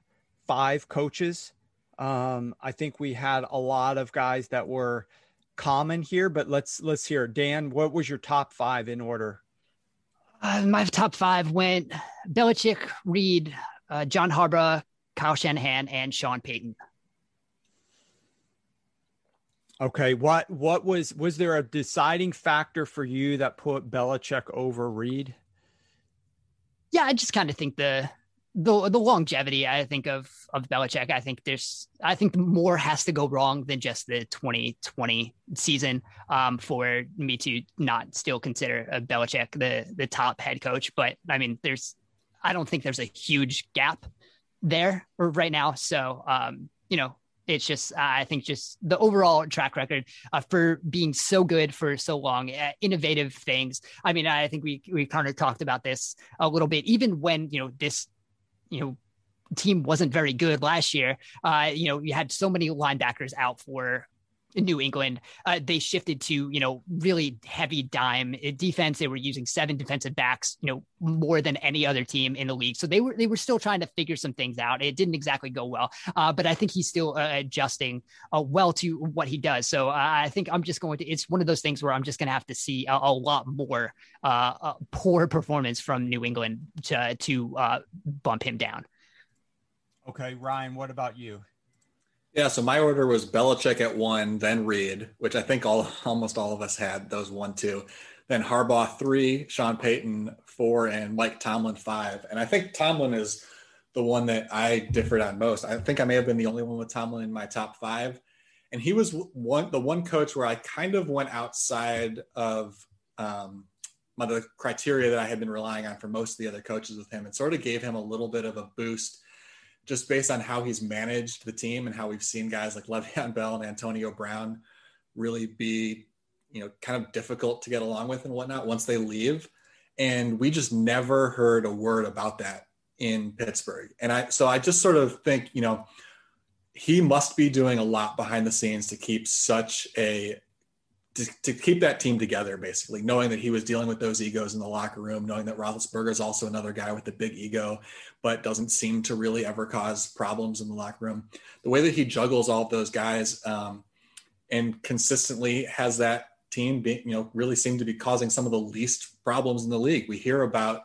five coaches. Um, I think we had a lot of guys that were common here, but let's let's hear. Dan, what was your top five in order? Uh, my top five went Belichick, Reid, uh, John Harbaugh, Kyle Shanahan, and Sean Payton. Okay, what what was was there a deciding factor for you that put Belichick over Reid? Yeah, I just kind of think the the the longevity I think of of Belichick. I think there's I think more has to go wrong than just the 2020 season um, for me to not still consider a Belichick the the top head coach. But I mean, there's I don't think there's a huge gap there right now. So um, you know, it's just I think just the overall track record uh, for being so good for so long, uh, innovative things. I mean, I think we we kind of talked about this a little bit, even when you know this you know team wasn't very good last year. Uh, you know, you had so many linebackers out for New England. Uh, they shifted to you know really heavy dime uh, defense. They were using seven defensive backs, you know, more than any other team in the league. So they were they were still trying to figure some things out. It didn't exactly go well, uh, but I think he's still uh, adjusting uh, well to what he does. So uh, I think I'm just going to. It's one of those things where I'm just going to have to see a, a lot more poor performance from New England to to bump him down. Okay, Ryan, what about you? Yeah, so my order was Belichick at one, then Reid, which I think all almost all of us had those one, two. Then Harbaugh three, Sean Payton four, and Mike Tomlin five. And I think Tomlin is the one that I differed on most. I think I may have been the only one with Tomlin in my top five. And he was one the one coach where I kind of went outside of um, my, the criteria that I had been relying on for most of the other coaches with him and sort of gave him a little bit of a boost just based on how he's managed the team and how we've seen guys like Le'Veon Bell and Antonio Brown really be, you know, kind of difficult to get along with and whatnot once they leave. And we just never heard a word about that in Pittsburgh. And I, so I just sort of think, you know, he must be doing a lot behind the scenes to keep such a to, to, keep that team together, basically, knowing that he was dealing with those egos in the locker room, knowing that Roethlisberger is also another guy with a big ego, but doesn't seem to really ever cause problems in the locker room. The way that he juggles all of those guys um, and consistently has that team, be, you know, really seem to be causing some of the least problems in the league. We hear about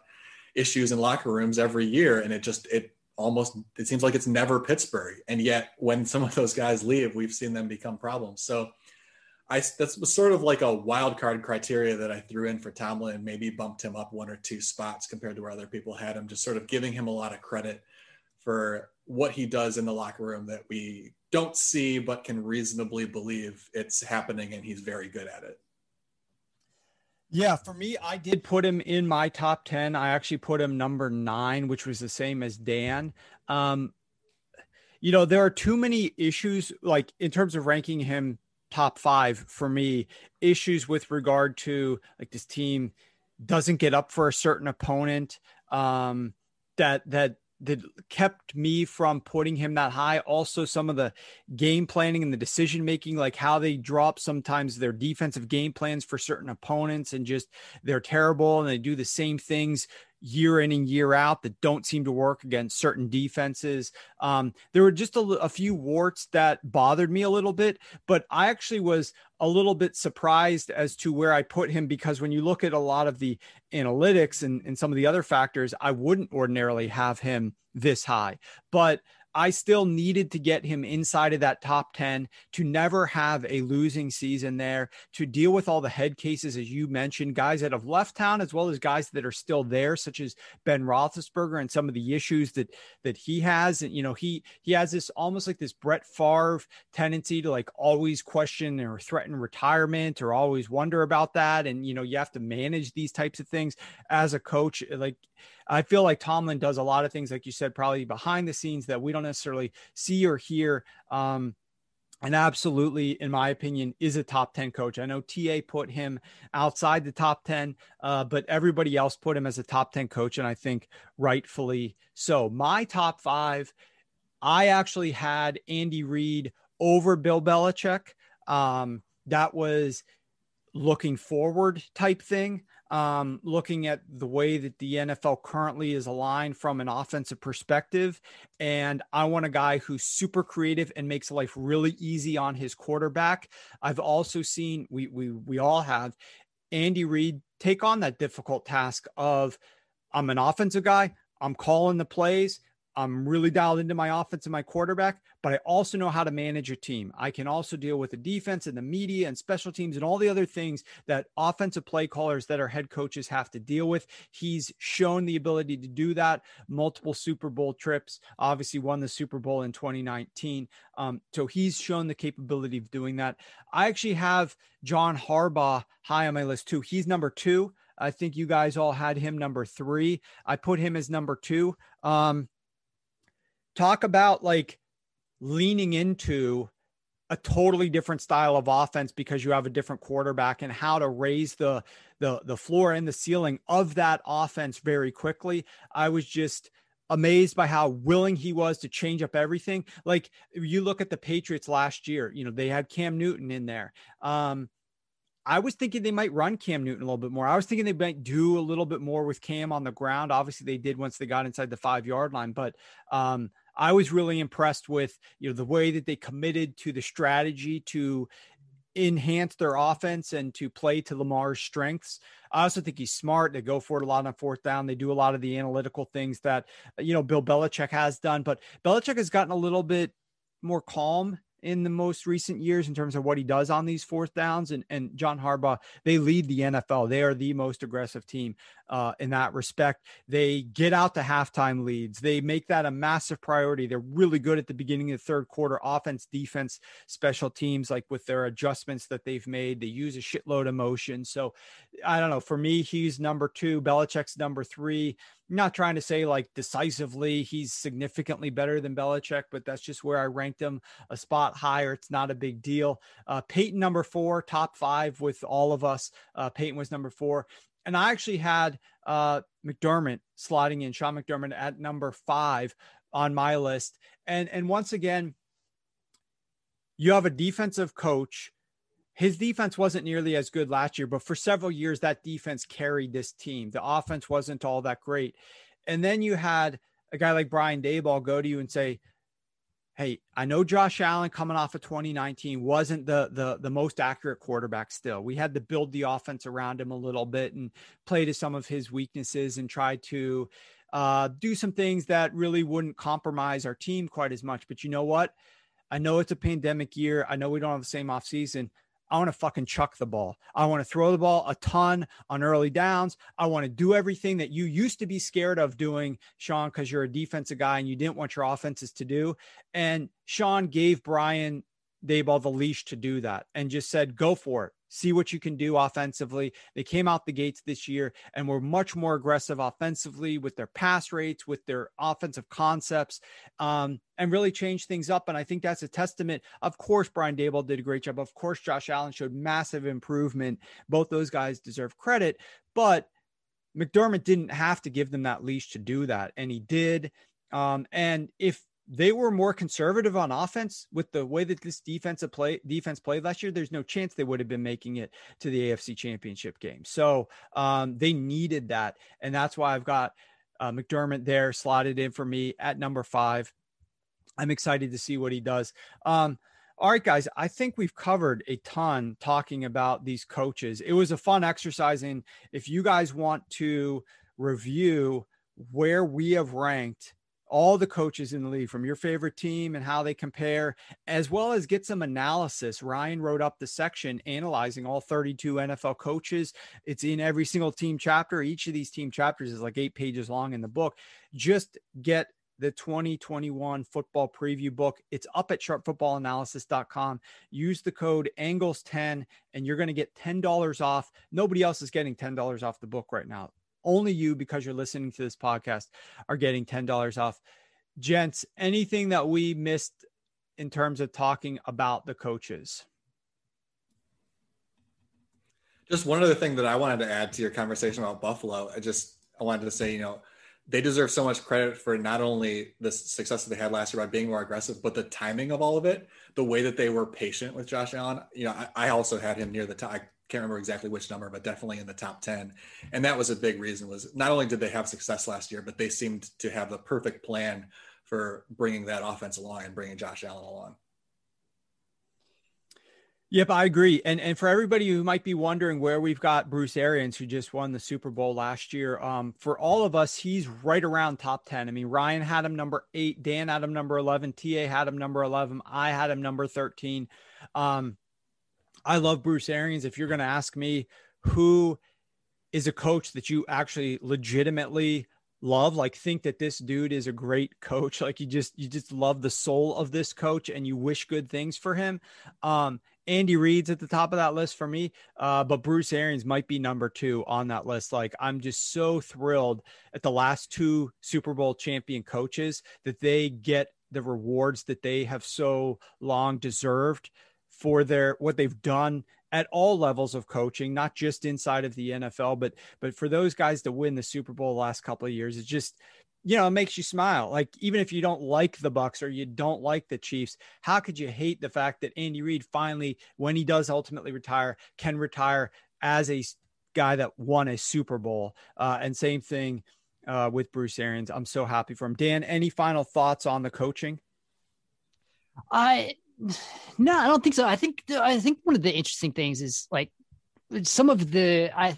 issues in locker rooms every year, and it just it almost it seems like it's never Pittsburgh, and yet when some of those guys leave, we've seen them become problems. So I that's sort of like a wild card criteria that I threw in for Tomlin and maybe bumped him up one or two spots compared to where other people had him. Just sort of giving him a lot of credit for what he does in the locker room that we don't see but can reasonably believe it's happening and he's very good at it. Yeah, for me, I did put him in my top 10. I actually put him number nine, which was the same as Dan. Um, you know, there are too many issues, like in terms of ranking him top five for me. Issues with regard to like this team doesn't get up for a certain opponent um that that that kept me from putting him that high. Also some of the game planning and the decision making like how they drop sometimes their defensive game plans for certain opponents and just they're terrible and they do the same things year in and year out that don't seem to work against certain defenses. Um, there were just a, a, few warts that bothered me a little bit, but I actually was a little bit surprised as to where I put him because when you look at a lot of the analytics and, and some of the other factors, I wouldn't ordinarily have him this high. But I still needed to get him inside of that top 10 to never have a losing season there, to deal with all the head cases, as you mentioned, guys that have left town, as well as guys that are still there, such as Ben Roethlisberger and some of the issues that that he has. And, you know, he he has this almost like this Brett Favre tendency to like always question or threaten retirement or always wonder about that. And, you know, you have to manage these types of things as a coach. Like, I feel like Tomlin does a lot of things, like you said, probably behind the scenes that we don't necessarily see or hear. Um, and absolutely, in my opinion, is a top 10 coach. I know TA put him outside the top 10, uh, but everybody else put him as a top 10 coach. And I think rightfully so. My top five, I actually had Andy Reid over Bill Belichick. Um, that was looking forward type thing um, looking at the way that the NFL currently is aligned from an offensive perspective. And I want a guy who's super creative and makes life really easy on his quarterback. I've also seen, we, we, we all have Andy Reid take on that difficult task of I'm an offensive guy. I'm calling the plays. I'm really dialed into my offense and my quarterback, but I also know how to manage a team. I can also deal with the defense and the media and special teams and all the other things that offensive play callers that our head coaches have to deal with. He's shown the ability to do that. Multiple Super Bowl trips, obviously won the Super Bowl in 2019. Um, so he's shown the capability of doing that. I actually have John Harbaugh high on my list too. He's number two. I think you guys all had him number three. I put him as number two. Um, talk about like leaning into a totally different style of offense because you have a different quarterback and how to raise the the the floor and the ceiling of that offense very quickly. I was just amazed by how willing he was to change up everything. Like you look at the Patriots last year, you know, they had Cam Newton in there. Um I was thinking they might run Cam Newton a little bit more. I was thinking they might do a little bit more with Cam on the ground. Obviously, they did once they got inside the five yard line, but um, I was really impressed with you know the way that they committed to the strategy to enhance their offense and to play to Lamar's strengths. I also think he's smart. They go for it a lot on fourth down. They do a lot of the analytical things that you know Bill Belichick has done, but Belichick has gotten a little bit more calm in the most recent years in terms of what he does on these fourth downs. And, and John Harbaugh, they lead the NFL. They are the most aggressive team uh, in that respect. They get out to halftime leads. They make that a massive priority. They're really good at the beginning of the third quarter, offense, defense, special teams, like with their adjustments that they've made. They use a shitload of motion. So I don't know. For me, he's number two. Belichick's number three not trying to say like decisively he's significantly better than Belichick, but that's just where I ranked him a spot higher. It's not a big deal. Uh, Payton number four, top five with all of us. Uh, Payton was number four, and I actually had uh, McDermott sliding in, Sean McDermott at number five on my list. And and once again, you have a defensive coach his defense wasn't nearly as good last year, but for several years, that defense carried this team. The offense wasn't all that great. And then you had a guy like Brian Daboll go to you and say, Hey, I know Josh Allen coming off of 2019 wasn't the the the most accurate quarterback still. We had to build the offense around him a little bit and play to some of his weaknesses and try to uh, do some things that really wouldn't compromise our team quite as much. But you know what? I know it's a pandemic year. I know we don't have the same offseason. I want to fucking chuck the ball. I want to throw the ball a ton on early downs. I want to do everything that you used to be scared of doing, Sean, because you're a defensive guy and you didn't want your offenses to do. And Sean gave Brian Daboll the leash to do that and just said, go for it see what you can do offensively. They came out the gates this year and were much more aggressive offensively with their pass rates, with their offensive concepts, um, and really changed things up. And I think that's a testament. Of course, Brian Daboll did a great job. Of course, Josh Allen showed massive improvement. Both those guys deserve credit, but McDermott didn't have to give them that leash to do that, and he did. Um, and if they were more conservative on offense with the way that this defensive play defense played last year. There's no chance they would have been making it to the AFC Championship game. So um, they needed that, and that's why I've got uh, McDermott there slotted in for me at number five. I'm excited to see what he does. Um, all right, guys, I think we've covered a ton talking about these coaches. It was a fun exercise. And if you guys want to review where we have ranked all the coaches in the league from your favorite team and how they compare, as well as get some analysis. Ryan wrote up the section analyzing all 32 NFL coaches. It's in every single team chapter. Each of these team chapters is like eight pages long in the book. Just get the 2021 football preview book. It's up at sharpfootballanalysis.com. Use the code ANGLES10 and you're going to get $10 off. Nobody else is getting $10 off the book right now. Only you, because you're listening to this podcast, are getting $10 off. Gents, anything that we missed in terms of talking about the coaches? Just one other thing that I wanted to add to your conversation about Buffalo. I just I wanted to say, you know, they deserve so much credit for not only the success that they had last year by being more aggressive, but the timing of all of it, the way that they were patient with Josh Allen. You know, I, I also had him near the top. I can't remember exactly which number, but definitely in the top 10. And that was a big reason was not only did they have success last year, but they seemed to have the perfect plan for bringing that offense along and bringing Josh Allen along. Yep, I agree. And and for everybody who might be wondering where we've got Bruce Arians, who just won the Super Bowl last year, um, for all of us, he's right around top 10. I mean, Ryan had him number eight, Dan had him number 11, TA had him number 11, I had him number 13. Um, I love Bruce Arians. If you're going to ask me who is a coach that you actually legitimately love like think that this dude is a great coach like you just you just love the soul of this coach and you wish good things for him um Andy Reid's at the top of that list for me, uh, but Bruce Arians might be number two on that list. Like, I'm just so thrilled at the last two Super Bowl champion coaches that they get the rewards that they have so long deserved for their what they've done at all levels of coaching, not just inside of the NFL, but but for those guys to win the Super Bowl the last couple of years, it's just you know, it makes you smile. Like even if you don't like the Bucs or you don't like the Chiefs, how could you hate the fact that Andy Reid finally, when he does ultimately retire, can retire as a guy that won a Super Bowl? Uh, and same thing uh, with Bruce Arians. I'm so happy for him. Dan, any final thoughts on the coaching? I no, I don't think so. I think I think one of the interesting things is like some of the I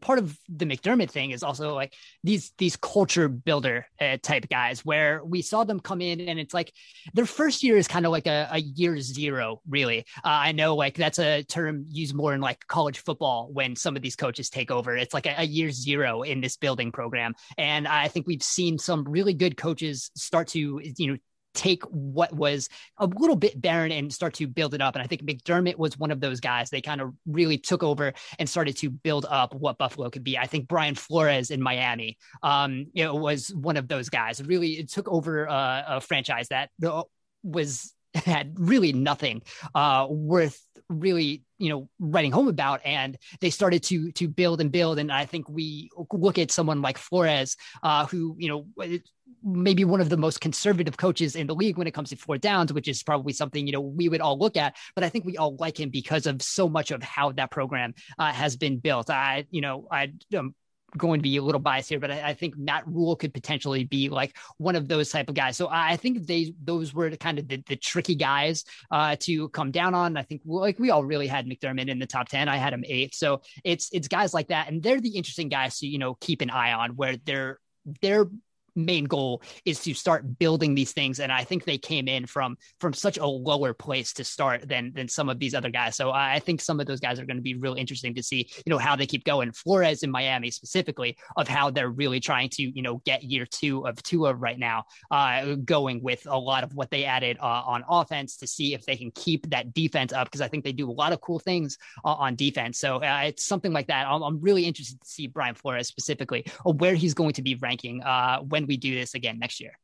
part of the McDermott thing is also like these these culture builder uh, type guys where we saw them come in and it's like their first year is kind of like a, a year zero really. Uh, i know like that's a term used more in like college football when some of these coaches take over. It's like a, a year zero in this building program. And i think we've seen some really good coaches start to you know take what was a little bit barren and start to build it up. And I think McDermott was one of those guys. They kind of really took over and started to build up what Buffalo could be. I think Brian Flores in Miami, um, you know, was one of those guys. Really, it took over a, a franchise that uh, was had really nothing uh, worth really you know writing home about. And they started to to build and build. And i think we look at someone like flores uh, who you know maybe one of the most conservative coaches in the league when it comes to fourth downs which is probably something you know we would all look at. But i think we all like him because of so much of how that program uh, has been built. I you know i um, going to be a little biased here, but I, I, think Matt Rhule could potentially be like one of those type of guys. So I think they those were kind of the, the tricky guys uh, to come down on. I think like we all really had McDermott in the top ten. I had him eighth. So it's it's guys like that, and they're the interesting guys to you know keep an eye on where they're they're main goal is to start building these things. And i think they came in from from such a lower place to start than than some of these other guys. So i think some of those guys are going to be real interesting to see you know how they keep going. Flores in miami specifically of how they're really trying to you know get year two of Tua right now uh going with a lot of what they added uh, on offense to see if they can keep that defense up because i think they do a lot of cool things uh, on defense. So uh, it's something like that. I'm, I'm, really interested to see brian flores specifically or where he's going to be ranking uh when we do this again next year.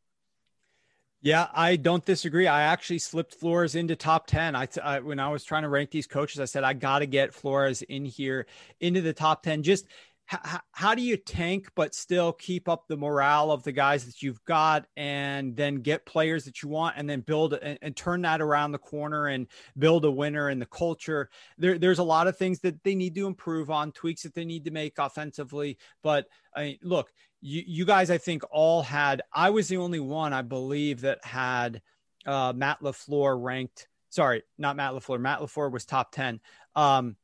Yeah, I don't disagree. I actually slipped Flores into top 10. I, I when I was trying to rank these coaches, I said I got to get Flores in here into the top 10 just how, how do you tank but still keep up the morale of the guys that you've got and then get players that you want and then build and, and turn that around the corner and build a winner in the culture there, there's a lot of things that they need to improve on tweaks that they need to make offensively but I mean, look you, you guys i think all had i was the only one i believe that had uh, matt lafleur ranked sorry not matt lafleur matt lafleur was top 10 um,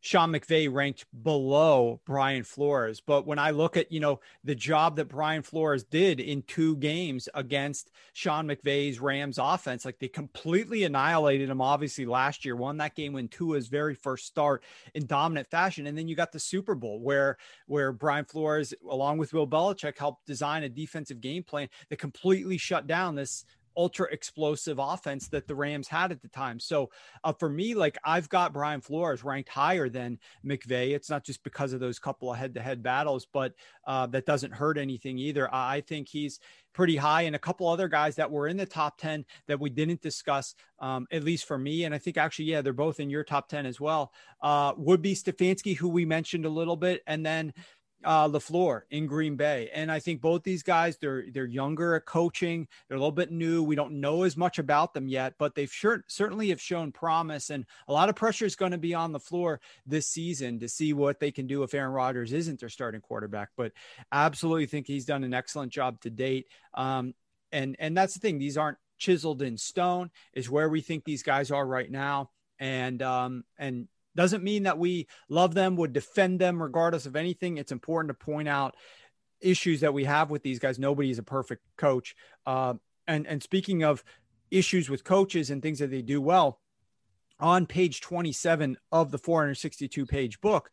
Sean McVay ranked below Brian Flores. But when I look at, you know, the job that Brian Flores did in two games against Sean McVay's Rams offense, like they completely annihilated him, obviously, last year, won that game when Tua's very first start in dominant fashion. And then you got the Super Bowl where where Brian Flores, along with Bill Belichick, helped design a defensive game plan that completely shut down this ultra explosive offense that the Rams had at the time. So uh, for me, like I've got Brian Flores ranked higher than McVay. It's not just because of those couple of head to head battles, but uh, that doesn't hurt anything either. I think he's pretty high and a couple other guys that were in the top 10 that we didn't discuss, um, at least for me. And I think actually, yeah, they're both in your top 10 as well. Uh, would be Stefanski, who we mentioned a little bit. And then uh, LaFleur in Green Bay. And I think both these guys, they're they're younger at coaching. They're a little bit new. We don't know as much about them yet, but they've sure, certainly have shown promise. And a lot of pressure is going to be on LaFleur this season to see what they can do if Aaron Rodgers isn't their starting quarterback. But absolutely think he's done an excellent job to date. Um, and and that's the thing; these aren't chiseled in stone. Is where we think these guys are right now. And um, and doesn't mean that we love them, would defend them regardless of anything. It's important to point out issues that we have with these guys. Nobody is a perfect coach. Uh, and and speaking of issues with coaches and things that they do well, on page 27 of the 462 page book,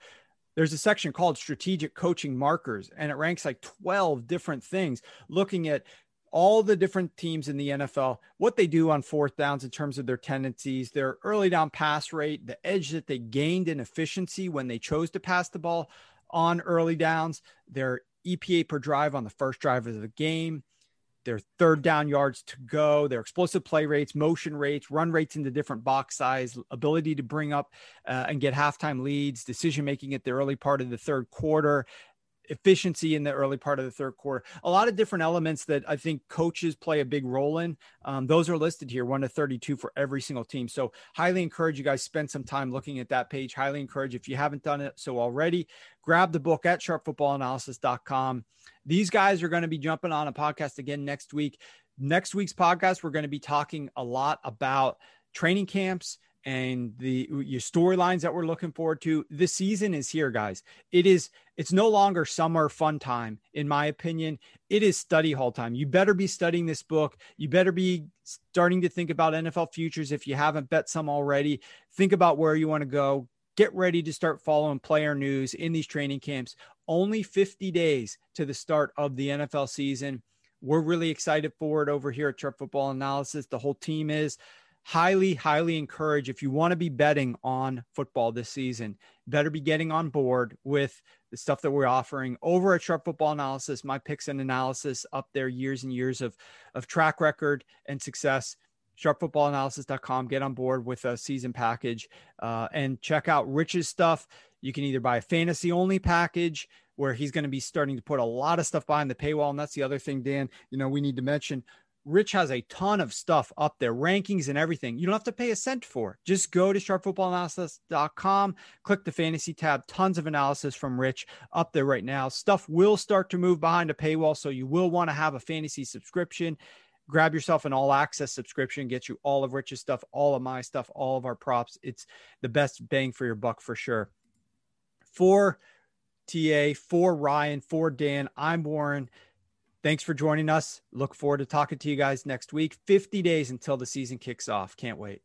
there's a section called strategic coaching markers, and it ranks like 12 different things looking at all the different teams in the NFL, what they do on fourth downs in terms of their tendencies, their early down pass rate, the edge that they gained in efficiency when they chose to pass the ball on early downs, their EPA per drive on the first drive of the game, their third down yards to go, their explosive play rates, motion rates, run rates into different box size, ability to bring up uh, and get halftime leads, decision making at the early part of the third quarter, efficiency in the early part of the third quarter. A lot of different elements that I think coaches play a big role in. Um, those are listed here, one to 32 for every single team. So, highly encourage you guys spend some time looking at that page. Highly encourage if you haven't done it so already, grab the book at sharpfootballanalysis.com. These guys are going to be jumping on a podcast again next week. Next week's podcast, we're going to be talking a lot about training camps and the your storylines that we're looking forward to. The season is here, guys. It is it's no longer summer fun time, in my opinion. It is study hall time. You better be studying this book. You better be starting to think about NFL futures if you haven't bet some already. Think about where you want to go. Get ready to start following player news in these training camps. Only 50 days to the start of the NFL season. We're really excited for it over here at Sharp Football Analysis. The whole team is highly, highly encourage if you want to be betting on football this season, better be getting on board with the stuff that we're offering over at Sharp Football Analysis, my picks and analysis up there, years and years of, of track record and success. SharpFootballAnalysis.com. Get on board with a season package uh, and check out Rich's stuff. You can either buy a fantasy only package where he's going to be starting to put a lot of stuff behind the paywall. And that's the other thing, Dan, you know, we need to mention Rich has a ton of stuff up there, rankings and everything. You don't have to pay a cent for. It. Just go to sharpfootballanalysis.com, click the fantasy tab, tons of analysis from Rich up there right now. Stuff will start to move behind a paywall, so you will want to have a fantasy subscription. Grab yourself an all access subscription, get you all of Rich's stuff, all of my stuff, all of our props. It's the best bang for your buck for sure. For TA, for Ryan, for Dan, I'm Warren. Thanks for joining us. Look forward to talking to you guys next week. 50 days until the season kicks off. Can't wait.